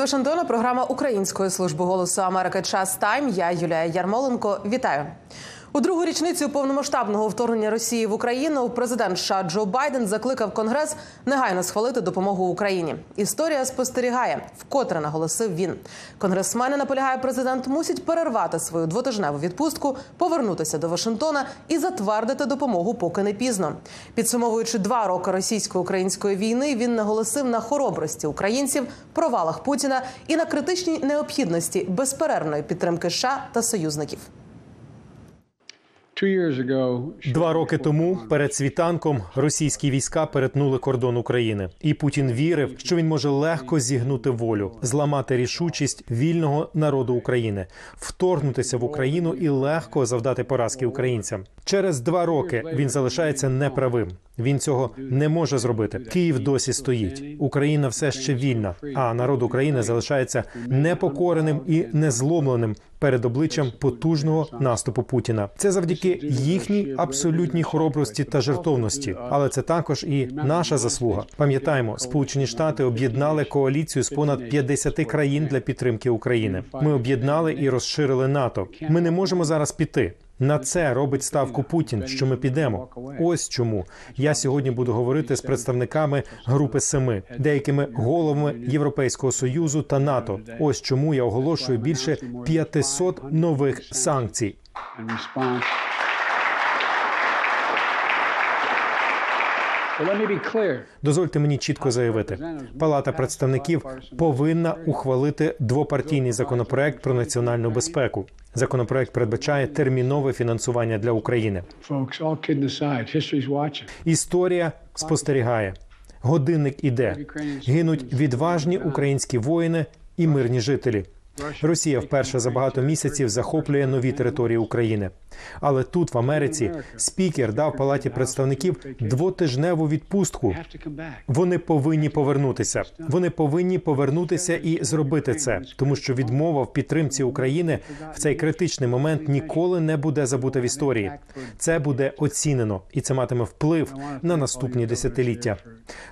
Вашингтона програма Української служби голосу Америки Час Тайм. Я Юлія Ярмоленко. Вітаю. У другу річницю повномасштабного вторгнення Росії в Україну президент США Джо Байден закликав Конгрес негайно схвалити допомогу Україні. Історія спостерігає, вкотре наголосив він. Конгресмени наполягає, президент мусить перервати свою двотижневу відпустку, повернутися до Вашингтона і затвердити допомогу, поки не пізно. Підсумовуючи два роки російсько-української війни, він наголосив на хоробрості українців, провалах Путіна і на критичній необхідності безперервної підтримки США та союзників. Два роки тому перед світанком російські війська перетнули кордон України, і Путін вірив, що він може легко зігнути волю, зламати рішучість вільного народу України, вторгнутися в Україну і легко завдати поразки українцям. Через два роки він залишається неправим. Він цього не може зробити. Київ досі стоїть. Україна все ще вільна, а народ України залишається непокореним і незломленим перед обличчям потужного наступу Путіна. Це завдяки їхній абсолютній хоробрості та жертовності. Але це також і наша заслуга. Пам'ятаємо, Сполучені Штати об'єднали коаліцію з понад 50 країн для підтримки України. Ми об'єднали і розширили НАТО. Ми не можемо зараз піти. На це робить ставку Путін, що ми підемо. Ось чому я сьогодні буду говорити з представниками групи Семи, деякими головами Європейського союзу та НАТО. Ось чому я оголошую більше 500 нових санкцій. Дозвольте мені чітко заявити, Палата представників повинна ухвалити двопартійний законопроект про національну безпеку. Законопроект передбачає термінове фінансування для України. Історія спостерігає. Годинник іде. Гинуть відважні українські воїни і мирні жителі. Росія вперше за багато місяців захоплює нові території України. Але тут, в Америці, спікер дав палаті представників двотижневу відпустку. Вони повинні повернутися. Вони повинні повернутися і зробити це, тому що відмова в підтримці України в цей критичний момент ніколи не буде забута в історії. Це буде оцінено, і це матиме вплив на наступні десятиліття.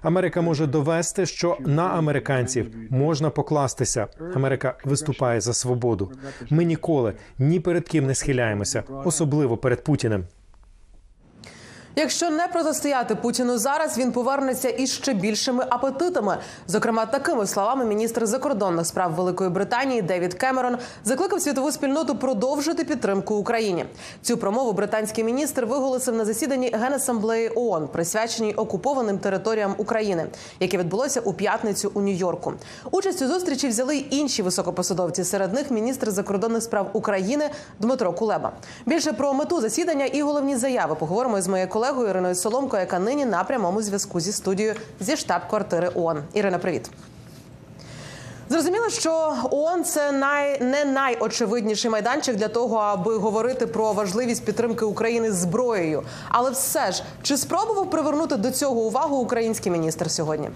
Америка може довести, що на американців можна покластися. Америка виступає за свободу. Ми ніколи ні перед ким не схиляємося особливо перед Путіним. Якщо не протистояти Путіну зараз, він повернеться із ще більшими апетитами. Зокрема, такими словами міністр закордонних справ Великої Британії Девід Кемерон закликав світову спільноту продовжити підтримку Україні. Цю промову британський міністр виголосив на засіданні Генасамблеї ООН, присвяченій окупованим територіям України, яке відбулося у п'ятницю у Нью-Йорку. Участь у зустрічі взяли й інші високопосадовці. Серед них міністр закордонних справ України Дмитро Кулеба. Більше про мету засідання і головні заяви поговоримо з моєю колегою колегою Іриною Соломко, яка нині на прямому зв'язку зі студією зі штаб-квартири ООН. Ірина, привіт. Зрозуміло, що ООН – це най не найочевидніший майданчик для того, аби говорити про важливість підтримки України зброєю. Але все ж чи спробував привернути до цього увагу український міністр сьогодні?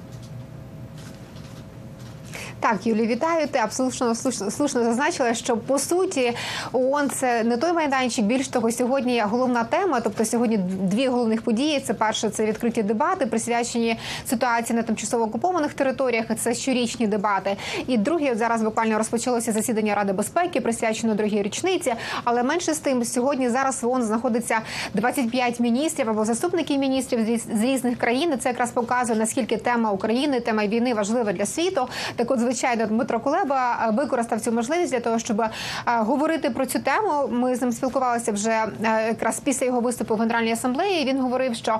Так, Юлі, вітаю. Ти абсолютно слушно, зазначила, що по суті ООН – це не той майданчик. Більш того, сьогодні головна тема. Тобто, сьогодні дві головних події. Це перше, це відкриті дебати, присвячені ситуації на тимчасово окупованих територіях. Це щорічні дебати. І друге, зараз буквально розпочалося засідання Ради безпеки, присвячено другій річниці. Але менше з тим, сьогодні зараз в ООН знаходиться 25 міністрів або заступників міністрів з різних країн. Це якраз показує наскільки тема України, тема війни важлива для світу. Так, от звичайно, Дмитро Кулеба використав цю можливість для того, щоб говорити про цю тему. Ми з ним спілкувалися вже якраз після його виступу в Генеральній асамблеї. Він говорив, що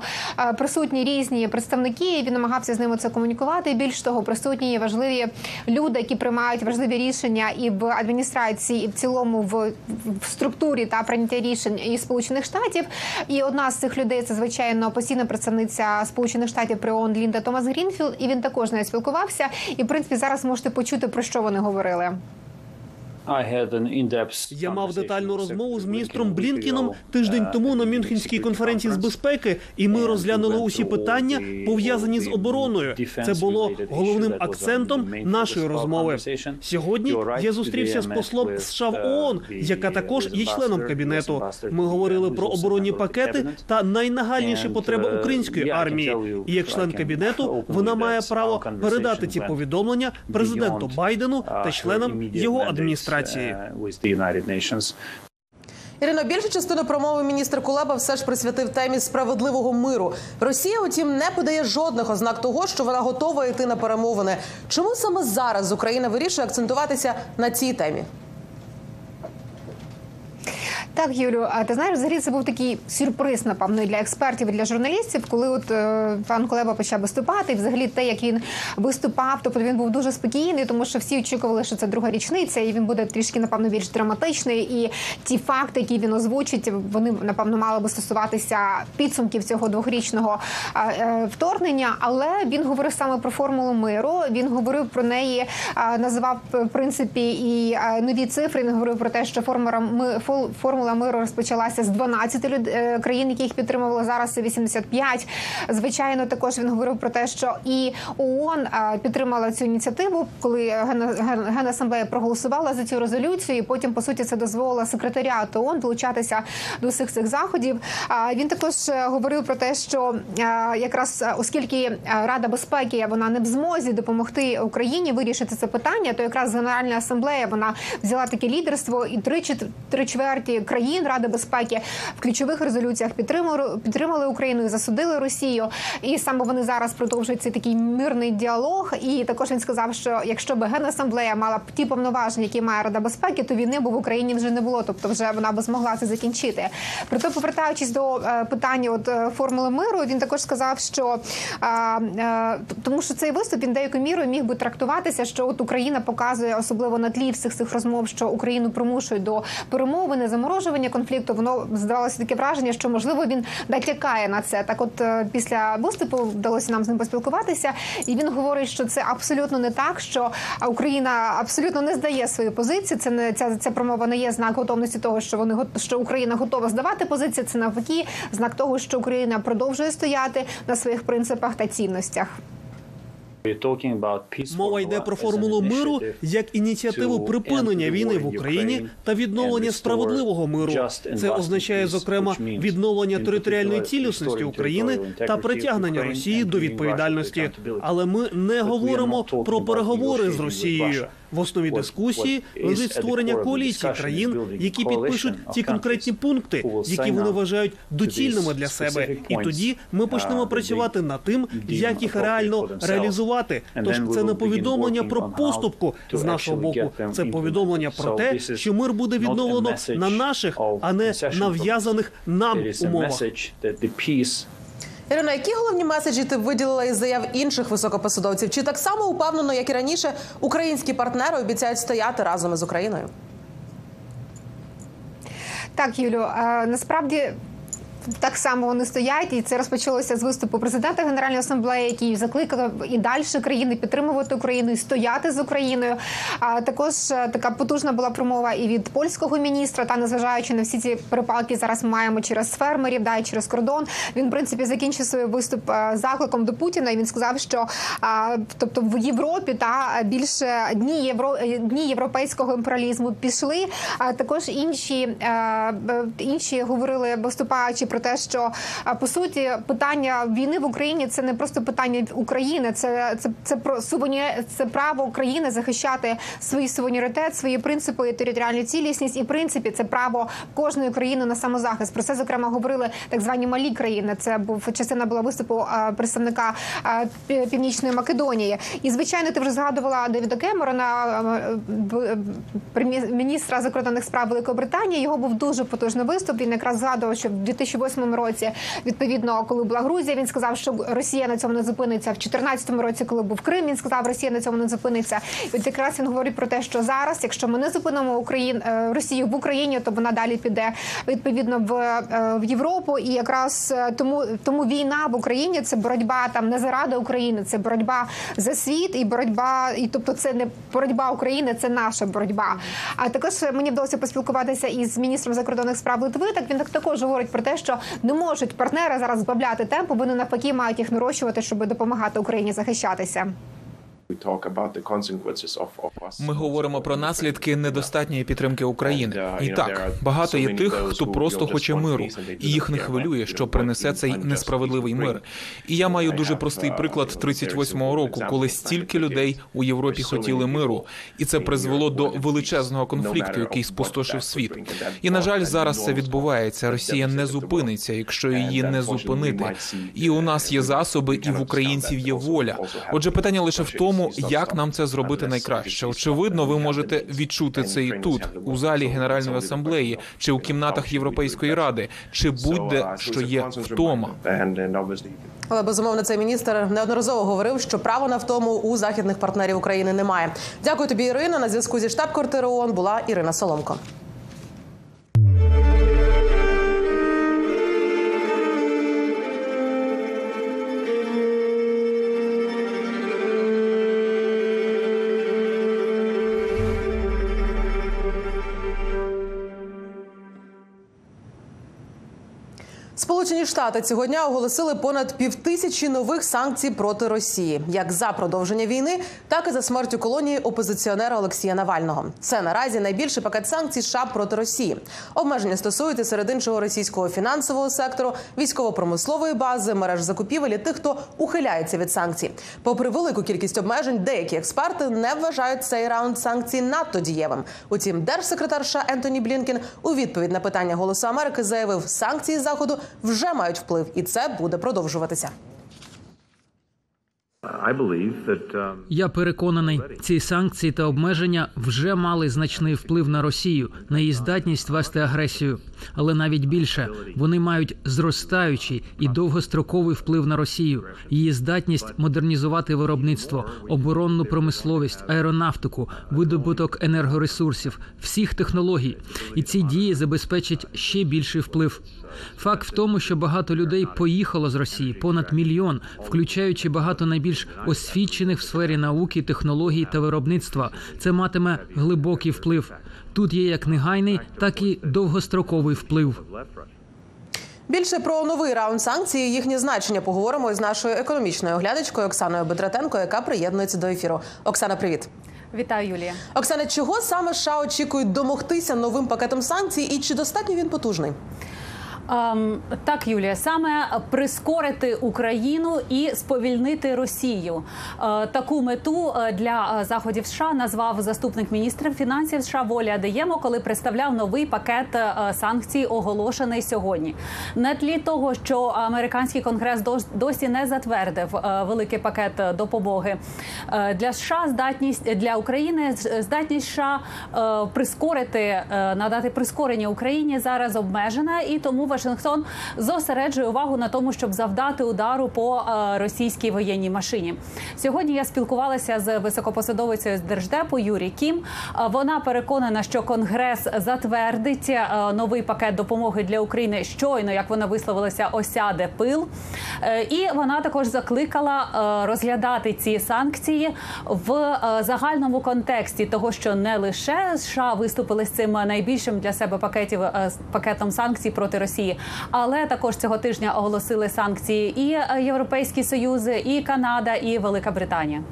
присутні різні представники. Він намагався з ними це комунікувати. Більш того, присутні важливі люди, які приймають важливі рішення і в адміністрації, і в цілому в, в структурі та прийняття рішень і сполучених штатів. І одна з цих людей це звичайно постійна представниця Сполучених Штатів при ООН Лінда Томас Грінфілд. І він також не спілкувався. І в принципі зараз можете почути про що вони говорили. Я мав детальну розмову з міністром Блінкіном тиждень тому на Мюнхенській конференції з безпеки, і ми розглянули усі питання пов'язані з обороною. Це було головним акцентом нашої розмови. Сьогодні я зустрівся з послом США в ООН, яка також є членом кабінету. Ми говорили про оборонні пакети та найнагальніші потреби української армії. І як член кабінету вона має право передати ці повідомлення президенту Байдену та членам його адміністрації. Ірино, більшу частину промови міністр Кулеба все ж присвятив темі справедливого миру. Росія, утім, не подає жодних ознак того, що вона готова йти на перемовини. Чому саме зараз Україна вирішує акцентуватися на цій темі? Так, Юлю, а ти знаєш, взагалі це був такий сюрприз, напевно, і для експертів і для журналістів, коли от е, пан Колеба почав виступати, і взагалі те, як він виступав, тобто він був дуже спокійний, тому що всі очікували, що це друга річниця, і він буде трішки, напевно, більш драматичний. І ті факти, які він озвучить, вони напевно мали би стосуватися підсумків цього двохрічного е, вторгнення. Але він говорив саме про формулу миру. Він говорив про неї, називав в принципі і е, нові цифри. Він говорив про те, що формула ми фол- формула миру розпочалася з 12 люд- е, країн, які їх підтримували зараз. Це 85. Звичайно, також він говорив про те, що і ООН е, підтримала цю ініціативу, коли Ген- Ген- Генасамблея проголосувала за цю резолюцію. і Потім по суті це дозволило секретаріату ООН долучатися до всіх цих заходів. Він також е, говорив про те, що якраз оскільки Рада безпеки вона не в змозі допомогти Україні вирішити це питання, то якраз Генеральна асамблея вона взяла таке лідерство і три три чверті країн Ради безпеки в ключових резолюціях підтримали підтримали Україну і засудили Росію. І саме вони зараз продовжують цей такий мирний діалог. І також він сказав, що якщо б Генасамблея мала б ті повноваження, які має Рада безпеки, то війни б в Україні вже не було. Тобто, вже вона б змогла це закінчити. Проте, повертаючись до е, питання от е, формули миру, він також сказав, що е, е, тому, що цей виступ він деякою мірою міг би трактуватися, що от Україна показує особливо на тлі всіх цих розмов, що Україну примушують до перемовини, заморожування конфлікту. Воно здавалося таке враження, що можливо він натякає на це. Так, от е, після виступу вдалося нам з ним поспілкуватися, і він говорить, що це абсолютно не так, що Україна абсолютно не здає свої позиції. Це не ця, ця промова не є знак готовності того, що вони що Україна готова здавати позиції. Це навпаки знак того, що Україна продовжує стояти на своїх принципах та цінностях. Мова йде про формулу миру як ініціативу припинення війни в Україні та відновлення справедливого миру. Це означає зокрема відновлення територіальної цілісності України та притягнення Росії до відповідальності. Але ми не говоримо про переговори з Росією. В основі дискусії лежить створення коаліції країн, які підпишуть ті конкретні пункти, які вони вважають доцільними для себе. І тоді ми почнемо працювати над тим, як їх реально реалізувати. Тож це не повідомлення про поступку з нашого боку. Це повідомлення про те, що мир буде відновлено на наших, а не нав'язаних нам умовах. Ірина, які головні меседжі ти виділила із заяв інших високопосадовців? Чи так само упевнено, як і раніше, українські партнери обіцяють стояти разом із Україною? Так, Юлю, насправді. Так само вони стоять, і це розпочалося з виступу президента Генеральної асамблеї, який закликав і далі країни підтримувати Україну і стояти з Україною. А також е, така потужна була промова і від польського міністра. Та незважаючи на всі ці перепалки, зараз маємо через фермерів, да і через кордон. Він в принципі закінчив свій виступ е, закликом до Путіна. І він сказав, що а, тобто в Європі та більше дні євро е, дні європейського імперіалізму пішли. А також інші, е, е, інші говорили виступаючи про те, що по суті питання війни в Україні це не просто питання України, це це, це про сувені... це право України захищати свій суверенітет, свої принципи і територіальну цілісність, і в принципі це право кожної країни на самозахист. Про це зокрема говорили так звані малі країни. Це був частина була виступу представника Північної Македонії. І звичайно, ти вже згадувала Девіда Кемерона, міністра закордонних справ Великої Британії. Його був дуже потужний виступ. Він якраз згадував, що в 2008 2008 році. Відповідно, коли була Грузія, він сказав, що Росія на цьому не зупиниться. В 2014 році, коли був Крим, він сказав, що Росія на цьому не зупиниться. І От якраз він говорить про те, що зараз, якщо ми не зупинимо Україн е, Росію в Україні, то вона далі піде відповідно в, е, в Європу. І якраз е, тому тому війна в Україні це боротьба там не заради України, це боротьба за світ і боротьба, і тобто це не боротьба України, це наша боротьба. А також мені вдалося поспілкуватися із міністром закордонних справ Литви. Так він так також говорить про те, що не можуть партнери зараз збавляти темпу, вони навпаки мають їх нарощувати, щоб допомагати Україні захищатися. Ми говоримо про наслідки недостатньої підтримки України. І так багато є тих, хто просто хоче миру, і їх не хвилює, що принесе цей несправедливий мир. І я маю дуже простий приклад 38-го року, коли стільки людей у Європі хотіли миру, і це призвело до величезного конфлікту, який спустошив світ. І на жаль, зараз це відбувається. Росія не зупиниться, якщо її не зупинити. І у нас є засоби, і в українців є воля. Отже, питання лише в тому, як нам це зробити найкраще. Очевидно, ви можете відчути це і тут, у залі Генеральної асамблеї, чи у кімнатах Європейської ради, чи будь-де що є втома. Але безумовно цей міністр неодноразово говорив, що право на втому у західних партнерів України немає. Дякую тобі, Ірина. На зв'язку зі штаб-квартири ООН була Ірина Соломко. Сполучені Штати цього дня оголосили понад півтисячі нових санкцій проти Росії, як за продовження війни, так і за смертю колонії опозиціонера Олексія Навального. Це наразі найбільший пакет санкцій США проти Росії. Обмеження стосуються серед іншого російського фінансового сектору, військово-промислової бази, мереж закупівель і тих, хто ухиляється від санкцій. Попри велику кількість обмежень, деякі експерти не вважають цей раунд санкцій надто дієвим. Утім, держсекретар США Ентоні Блінкен у відповідь на питання Голосу Америки заявив, санкції заходу вже мають вплив, і це буде продовжуватися. Я переконаний, ці санкції та обмеження вже мали значний вплив на Росію, на її здатність вести агресію. Але навіть більше вони мають зростаючий і довгостроковий вплив на Росію, її здатність модернізувати виробництво, оборонну промисловість, аеронавтику, видобуток енергоресурсів, всіх технологій. І ці дії забезпечать ще більший вплив. Факт в тому, що багато людей поїхало з Росії, понад мільйон, включаючи багато найбільш освічених в сфері науки, технологій та виробництва. Це матиме глибокий вплив. Тут є як негайний, так і довгостроковий вплив. Більше про новий раунд санкцій і їхнє значення поговоримо із нашою економічною оглядачкою Оксаною Бедратенко, яка приєднується до ефіру. Оксана, привіт. Вітаю, Юлія. Оксана, чого саме США очікують домогтися новим пакетом санкцій, і чи достатньо він потужний? Так, Юлія, саме прискорити Україну і сповільнити Росію. Е, таку мету е, для е, заходів США назвав заступник міністра фінансів США Волі Адеємо, коли представляв новий пакет санкцій, оголошений сьогодні. На тлі того, що американський конгрес досі не затвердив великий пакет допомоги для США, здатність для України здатність США прискорити надати прискорення Україні зараз обмежена, і тому Вашингтон зосереджує увагу на тому, щоб завдати удару по е, російській воєнній машині. Сьогодні я спілкувалася з високопосадовицею з держдепу Юрі Кім. Е, Вона переконана, що Конгрес затвердить е, новий пакет допомоги для України щойно, як вона висловилася, осяде пил. І вона також закликала розглядати ці санкції в загальному контексті того, що не лише США виступили з цим найбільшим для себе пакетів пакетом санкцій проти Росії, але також цього тижня оголосили санкції і е, Європейський Союз, і Канада, і Велика Британія.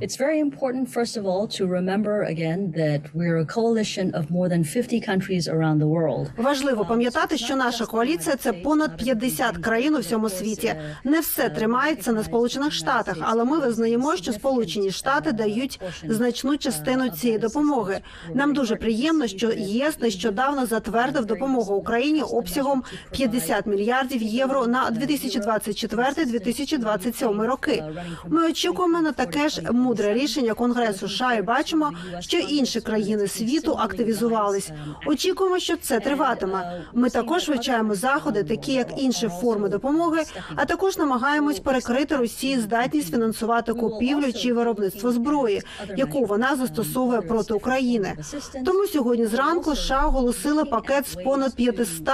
It's very important, first of all, to remember again that we're a coalition of more than 50 countries around the world. Важливо пам'ятати, що наша коаліція це понад 50 країн у всьому світі. Не все тримається на сполучених штатах, але ми визнаємо, що Сполучені Штати дають значну частину цієї допомоги. Нам дуже приємно, що ЄС нещодавно затвердив допомогу Україні обсягом 50 мільярдів євро на 2024-2027 роки. Ми очікуємо на таке ж мудре рішення Конгресу США і бачимо, що інші країни світу активізувались. Очікуємо, що це триватиме. Ми також вивчаємо заходи, такі як інші форми допомоги, а також намагаємось перекрити Росії здатність фінансувати купівлю чи виробництво зброї, яку вона застосовує проти України. Тому сьогодні зранку США оголосили пакет з понад 500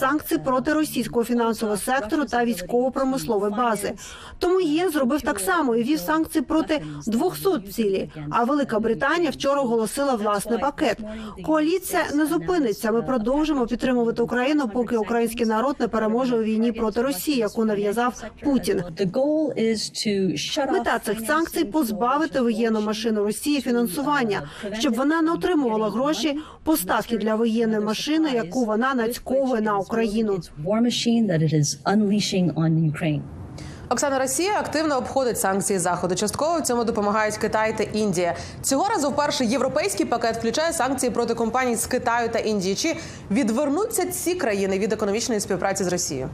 санкцій проти російського фінансового сектору та військово-промислової бази. Тому ЄС зробив так само і вів санкції проти 200 цілі. А Велика Британія вчора оголосила власний пакет. Коаліція не зупиниться. Ми продовжимо підтримувати Україну, поки український народ не переможе у війні проти Росії, яку нав'язав Путін. Мета цих санкцій позбавити воєнну машину Росії фінансування, щоб вона не отримувала гроші поставки для воєнної машини, яку вона нацьковує на Україну. Оксана Росія активно обходить санкції заходу. Частково в цьому допомагають Китай та Індія. Цього разу вперше європейський пакет включає санкції проти компаній з Китаю та Індії. Чи відвернуться ці країни від економічної співпраці з Росією?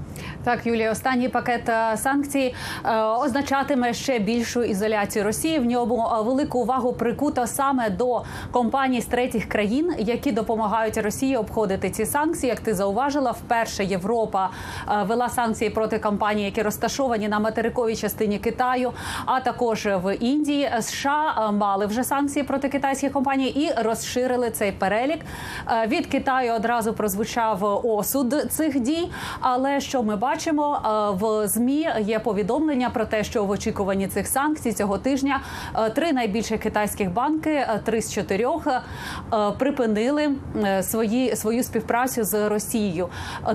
Так, Юлія, останній пакет е, санкцій е, означатиме ще більшу ізоляцію Росії. В ньому е, велику увагу прикуто саме до компаній з третіх країн, які допомагають Росії обходити ці санкції. Як ти зауважила, вперше Європа е, вела санкції проти компаній, які розташовані на материковій частині Китаю, а також в Індії. США е, мали вже санкції проти китайських компаній і розширили цей перелік. Е, Від Китаю одразу прозвучав осуд цих дій. Але що ми бачимо е, в змі є повідомлення про те, що в очікуванні цих санкцій цього тижня три найбільші китайських банки, три з чотирьох, припинили свої свою співпрацю з Росією.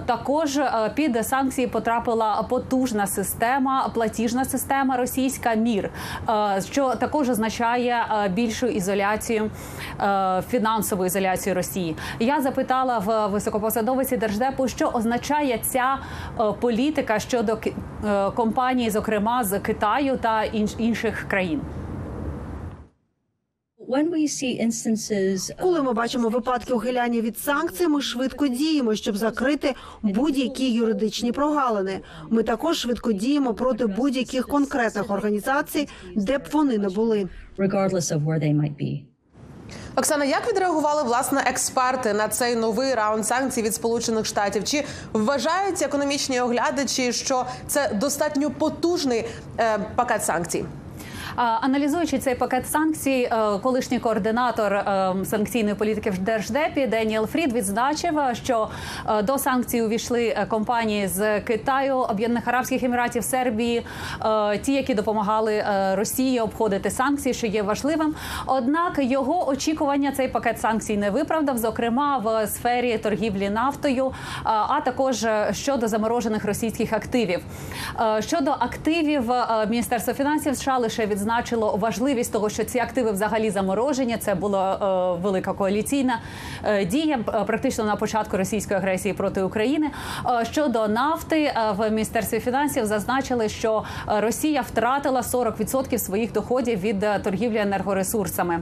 Також під санкції потрапила потужна система, платіжна система російська мір, е, що також означає е, більшу ізоляцію е, фінансову ізоляцію Росії. Я запитала в високопосадовиці держдепу, що означає ця політика щодо компаній, зокрема з Китаю та інших країн. Коли ми бачимо випадки ухиляння від санкцій, ми швидко діємо, щоб закрити будь-які юридичні прогалини. Ми також швидко діємо проти будь-яких конкретних організацій, де б вони не були. Оксана, як відреагували власне експерти на цей новий раунд санкцій від Сполучених Штатів? Чи вважають економічні оглядачі, що це достатньо потужний е, пакет санкцій? Аналізуючи цей пакет санкцій, е, колишній координатор е, санкційної політики в держдепі Деніел Фрід відзначив, що е, до санкцій увійшли компанії з Китаю, Об'єднаних Арабських Еміратів, Сербії, ті, які допомагали Росії обходити санкції, що є важливим. Однак його очікування цей пакет санкцій не виправдав, зокрема в сфері торгівлі нафтою, а також щодо заморожених російських активів. Щодо активів, Міністерство фінансів США лише відзначило важливість того, що ці активи взагалі заморожені. Це була е, велика коаліційна е, дія е, практично на початку російської агресії проти України. Е, Щодо нафти е, в міністерстві фінансів зазначили, що Росія втратила 40% своїх доходів від е, торгівлі енергоресурсами.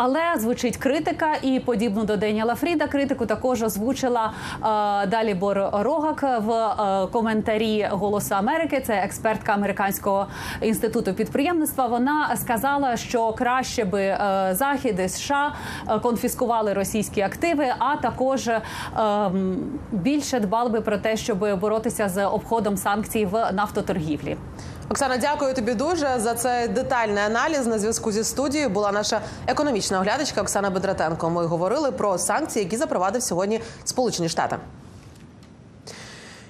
Але звучить критика, і подібну до Деніела Фріда критику також озвучила е, далі Бор Рогак в е, коментарі Голосу Америки. Це експертка американського інституту підприємництва. Вона сказала, що краще би е, захід і США е, конфіскували російські активи, а також е, більше дбали би про те, щоб боротися з обходом санкцій в нафтоторгівлі. Оксана, дякую тобі дуже за цей детальний аналіз. На зв'язку зі студією була наша економічна оглядачка Оксана Бедратенко. Ми говорили про санкції, які запровадив сьогодні Сполучені Штати.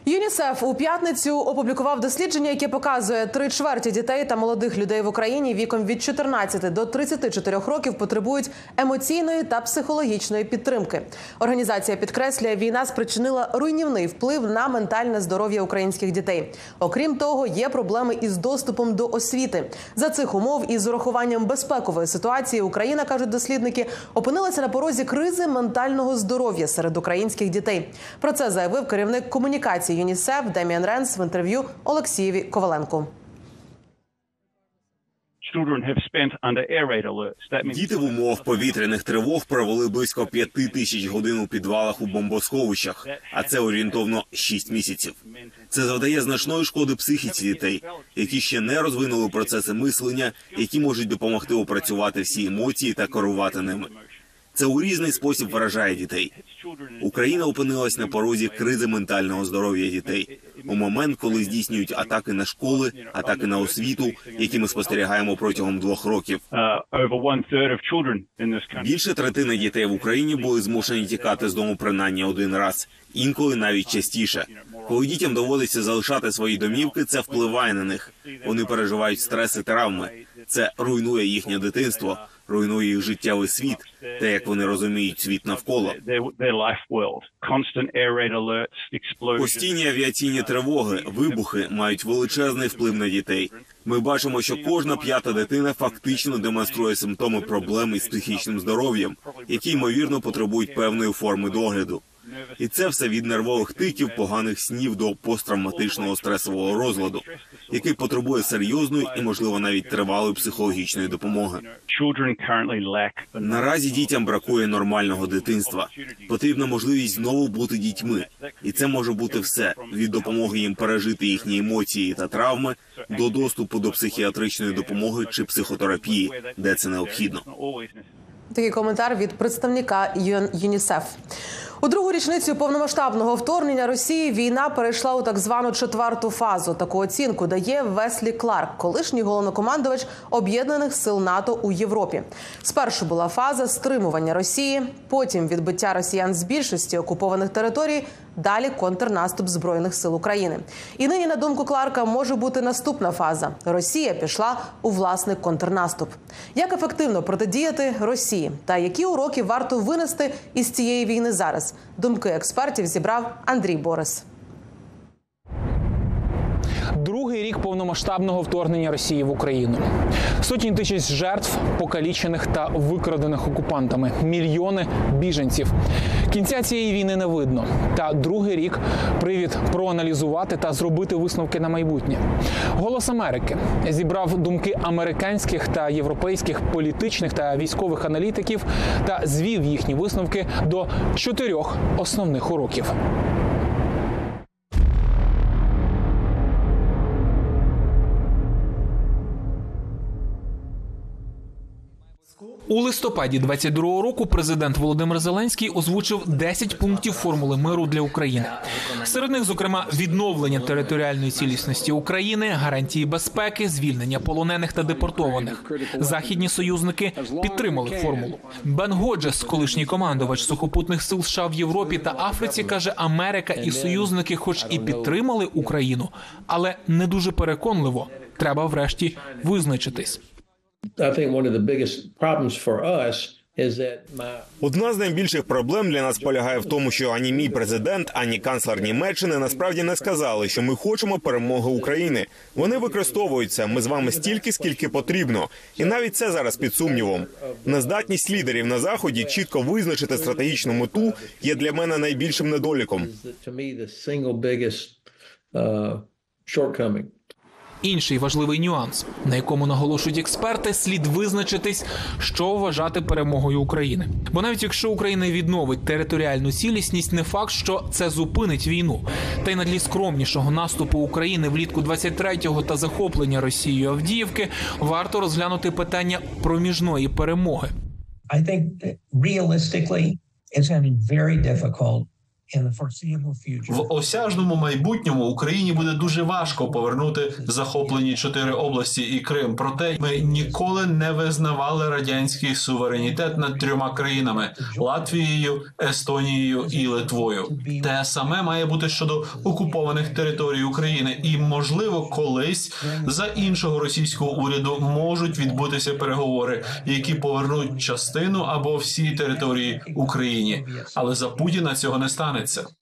ЮНІСЕФ у п'ятницю опублікував дослідження, яке показує три чверті дітей та молодих людей в Україні віком від 14 до 34 років потребують емоційної та психологічної підтримки. Організація підкреслює, війна спричинила руйнівний вплив на ментальне здоров'я українських дітей. Окрім того, є проблеми із доступом до освіти. За цих умов і з урахуванням безпекової ситуації Україна кажуть дослідники опинилася на порозі кризи ментального здоров'я серед українських дітей. Про це заявив керівник комунікації ЮНІСЕФ Деміан Ренс в інтерв'ю Олексієві Коваленку. Діти в умовах повітряних тривог провели близько п'яти тисяч годин у підвалах у бомбосховищах, а це орієнтовно шість місяців. Це завдає значної шкоди психіці дітей, які ще не розвинули процеси мислення, які можуть допомогти опрацювати всі емоції та керувати ними. Це у різний спосіб вражає дітей. Україна опинилась на порозі кризи ментального здоров'я дітей у момент, коли здійснюють атаки на школи, атаки на освіту, які ми спостерігаємо протягом двох років. Більше третини дітей в Україні були змушені тікати з дому принаймні один раз, інколи навіть частіше. Коли дітям доводиться залишати свої домівки, це впливає на них. Вони переживають стрес і травми. Це руйнує їхнє дитинство, руйнує їх життєвий світ, те, як вони розуміють світ навколо. Постійні авіаційні тривоги, вибухи мають величезний вплив на дітей. Ми бачимо, що кожна п'ята дитина фактично демонструє симптоми проблем із психічним здоров'ям, які ймовірно потребують певної форми догляду. І це все від нервових тиків, поганих снів до посттравматичного стресового розладу, який потребує серйозної і, можливо, навіть тривалої психологічної допомоги. Наразі дітям бракує нормального дитинства. Потрібна можливість знову бути дітьми, і це може бути все від допомоги їм пережити їхні емоції та травми до доступу до психіатричної допомоги чи психотерапії, де це необхідно. Такий коментар від представника ЮНІСЕФ. У другу річницю повномасштабного вторгнення Росії війна перейшла у так звану четверту фазу. Таку оцінку дає Веслі Кларк, колишній головнокомандувач об'єднаних сил НАТО у Європі. Спершу була фаза стримування Росії, потім відбиття росіян з більшості окупованих територій. Далі контрнаступ збройних сил України. І нині, на думку Кларка, може бути наступна фаза. Росія пішла у власний контрнаступ. Як ефективно протидіяти Росії та які уроки варто винести із цієї війни зараз? Думки експертів зібрав Андрій Борис. Другий рік повномасштабного вторгнення Росії в Україну. Сотні тисяч жертв, покалічених та викрадених окупантами, мільйони біженців. Кінця цієї війни не видно. Та другий рік привід проаналізувати та зробити висновки на майбутнє. Голос Америки зібрав думки американських та європейських політичних та військових аналітиків та звів їхні висновки до чотирьох основних уроків. У листопаді 22-го року президент Володимир Зеленський озвучив 10 пунктів формули миру для України. Серед них, зокрема, відновлення територіальної цілісності України, гарантії безпеки, звільнення полонених та депортованих. Західні союзники підтримали формулу. Бен Годжес, колишній командувач сухопутних сил США в Європі та Африці, каже: Америка і союзники, хоч і підтримали Україну, але не дуже переконливо. Треба врешті визначитись. Одна з найбільших проблем для нас полягає в тому, що ані мій президент, ані канцлер Німеччини насправді не сказали, що ми хочемо перемоги України. Вони використовуються. Ми з вами стільки, скільки потрібно, і навіть це зараз під сумнівом. Нездатність лідерів на заході чітко визначити стратегічну мету є для мене найбільшим недоліком. Інший важливий нюанс, на якому наголошують експерти, слід визначитись, що вважати перемогою України. Бо навіть якщо Україна відновить територіальну цілісність, не факт, що це зупинить війну. Та й на тлі скромнішого наступу України влітку 23-го та захоплення Росією Авдіївки варто розглянути питання проміжної перемоги. I think that very difficult в осяжному майбутньому Україні буде дуже важко повернути захоплені чотири області і Крим. Проте ми ніколи не визнавали радянський суверенітет над трьома країнами Латвією, Естонією і Литвою. Те саме має бути щодо окупованих територій України, і можливо, колись за іншого російського уряду можуть відбутися переговори, які повернуть частину або всі території Україні, але за Путіна цього не стане wanted so.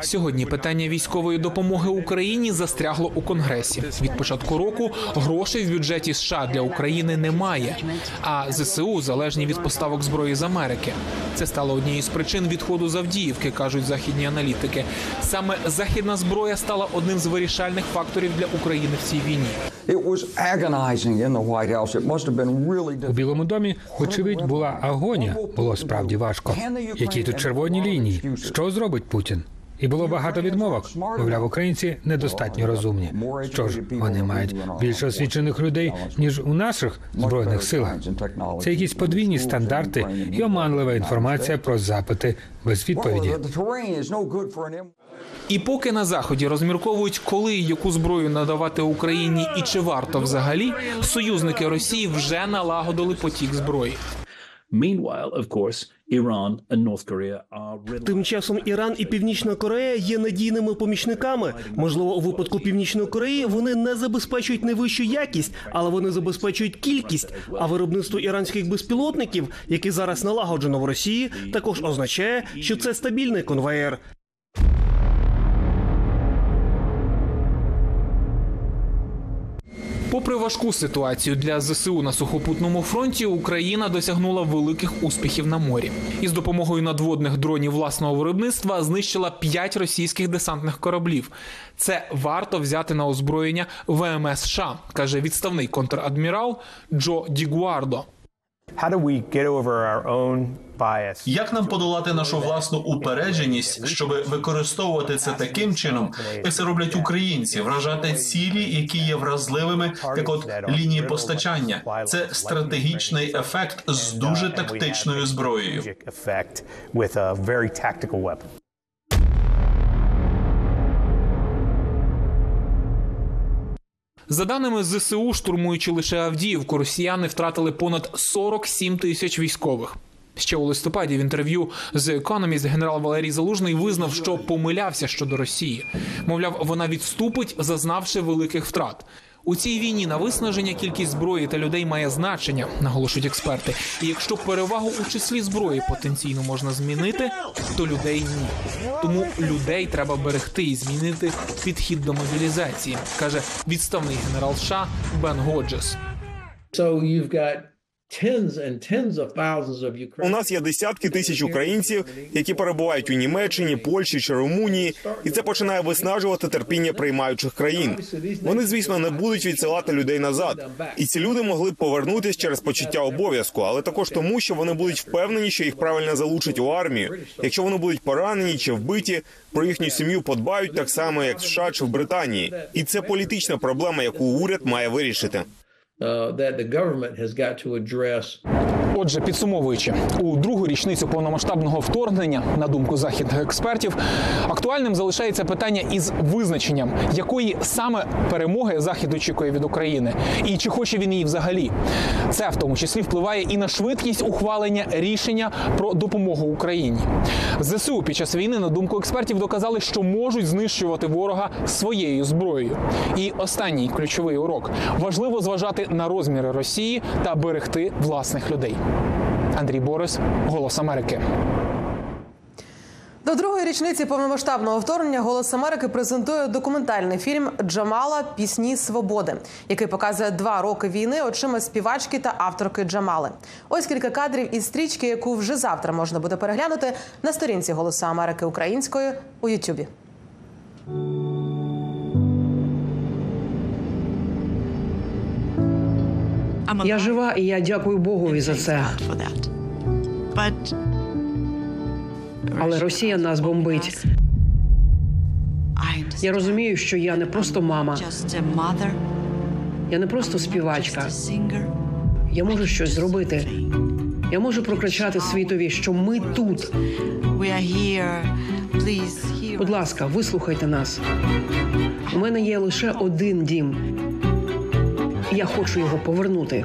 Сьогодні питання військової допомоги Україні застрягло у конгресі. Від початку року грошей в бюджеті США для України немає. А ЗСУ залежні від поставок зброї з Америки. Це стало однією з причин відходу з Авдіївки, кажуть західні аналітики. Саме західна зброя стала одним з вирішальних факторів для України в цій війні. У Білому домі, очевидь, була агонія. Було справді важко. Які тут червоні лінії? Що зробить Путін? І було багато відмовок. Мовляв, українці недостатньо розумні. Що ж, вони мають більше освічених людей ніж у наших збройних силах. Це якісь подвійні стандарти і оманлива інформація про запити без відповіді. І поки на заході розмірковують, коли і яку зброю надавати Україні, і чи варто взагалі, союзники Росії вже налагодили потік зброї. Тим часом Іран і Північна Корея є надійними помічниками. Можливо, у випадку Північної Кореї вони не забезпечують найвищу якість, але вони забезпечують кількість. А виробництво іранських безпілотників, яке зараз налагоджено в Росії, також означає, що це стабільний конвеєр. Попри важку ситуацію для ЗСУ на сухопутному фронті, Україна досягнула великих успіхів на морі і з допомогою надводних дронів власного виробництва знищила п'ять російських десантних кораблів. Це варто взяти на озброєння ВМС США, каже відставний контрадмірал Джо Дігуардо. Як нам подолати нашу власну упередженість, щоб використовувати це таким чином, як це роблять українці, вражати цілі, які є вразливими, як от лінії постачання? Це стратегічний ефект з дуже тактичною зброєю. За даними ЗСУ, штурмуючи лише Авдіївку, росіяни втратили понад 47 тисяч військових. Ще у листопаді в інтерв'ю з Economist генерал Валерій Залужний визнав, що помилявся щодо Росії. Мовляв, вона відступить, зазнавши великих втрат. У цій війні на виснаження кількість зброї та людей має значення, наголошують експерти. І якщо перевагу у числі зброї потенційно можна змінити, то людей ні. Тому людей треба берегти і змінити підхід до мобілізації, каже відставний генерал США Бен Годжес. У нас є десятки тисяч українців, які перебувають у Німеччині, Польщі чи Румунії, і це починає виснажувати терпіння приймаючих країн. Вони, звісно, не будуть відсилати людей назад, і ці люди могли б повернутися через почуття обов'язку, але також тому, що вони будуть впевнені, що їх правильно залучать у армію. Якщо вони будуть поранені чи вбиті, про їхню сім'ю подбають так само, як в США чи в Британії, і це політична проблема, яку уряд має вирішити. uh, that the government has got to address. Отже, підсумовуючи у другу річницю повномасштабного вторгнення, на думку західних експертів, актуальним залишається питання із визначенням, якої саме перемоги захід очікує від України, і чи хоче він її взагалі. Це в тому числі впливає і на швидкість ухвалення рішення про допомогу Україні. Зсу під час війни, на думку експертів, доказали, що можуть знищувати ворога своєю зброєю. І останній ключовий урок важливо зважати на розміри Росії та берегти власних людей. Андрій Борис, Голос Америки. До другої річниці повномасштабного вторгнення Голос Америки презентує документальний фільм Джамала Пісні свободи, який показує два роки війни очима співачки та авторки Джамали. Ось кілька кадрів із стрічки, яку вже завтра можна буде переглянути на сторінці Голосу Америки українською у Ютубі. Я жива, і я дякую Богові за це. Але Росія нас бомбить. Я розумію, що я не просто мама. Я не просто співачка. Я можу щось зробити. Я можу прокричати світові, що ми тут. Будь ласка, вислухайте нас. У мене є лише один дім. Я хочу його повернути.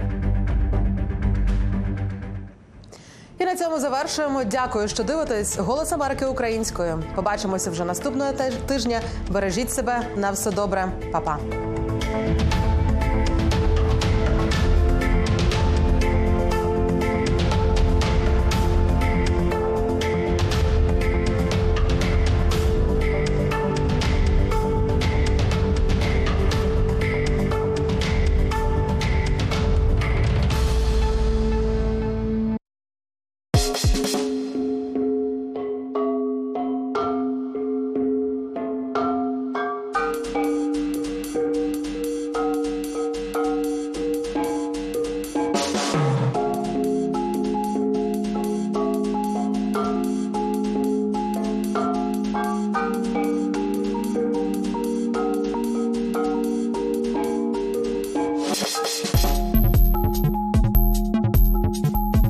І на цьому завершуємо. Дякую, що дивитесь. Голос Америки українською. Побачимося вже наступного тижня. Бережіть себе на все добре, Па-па.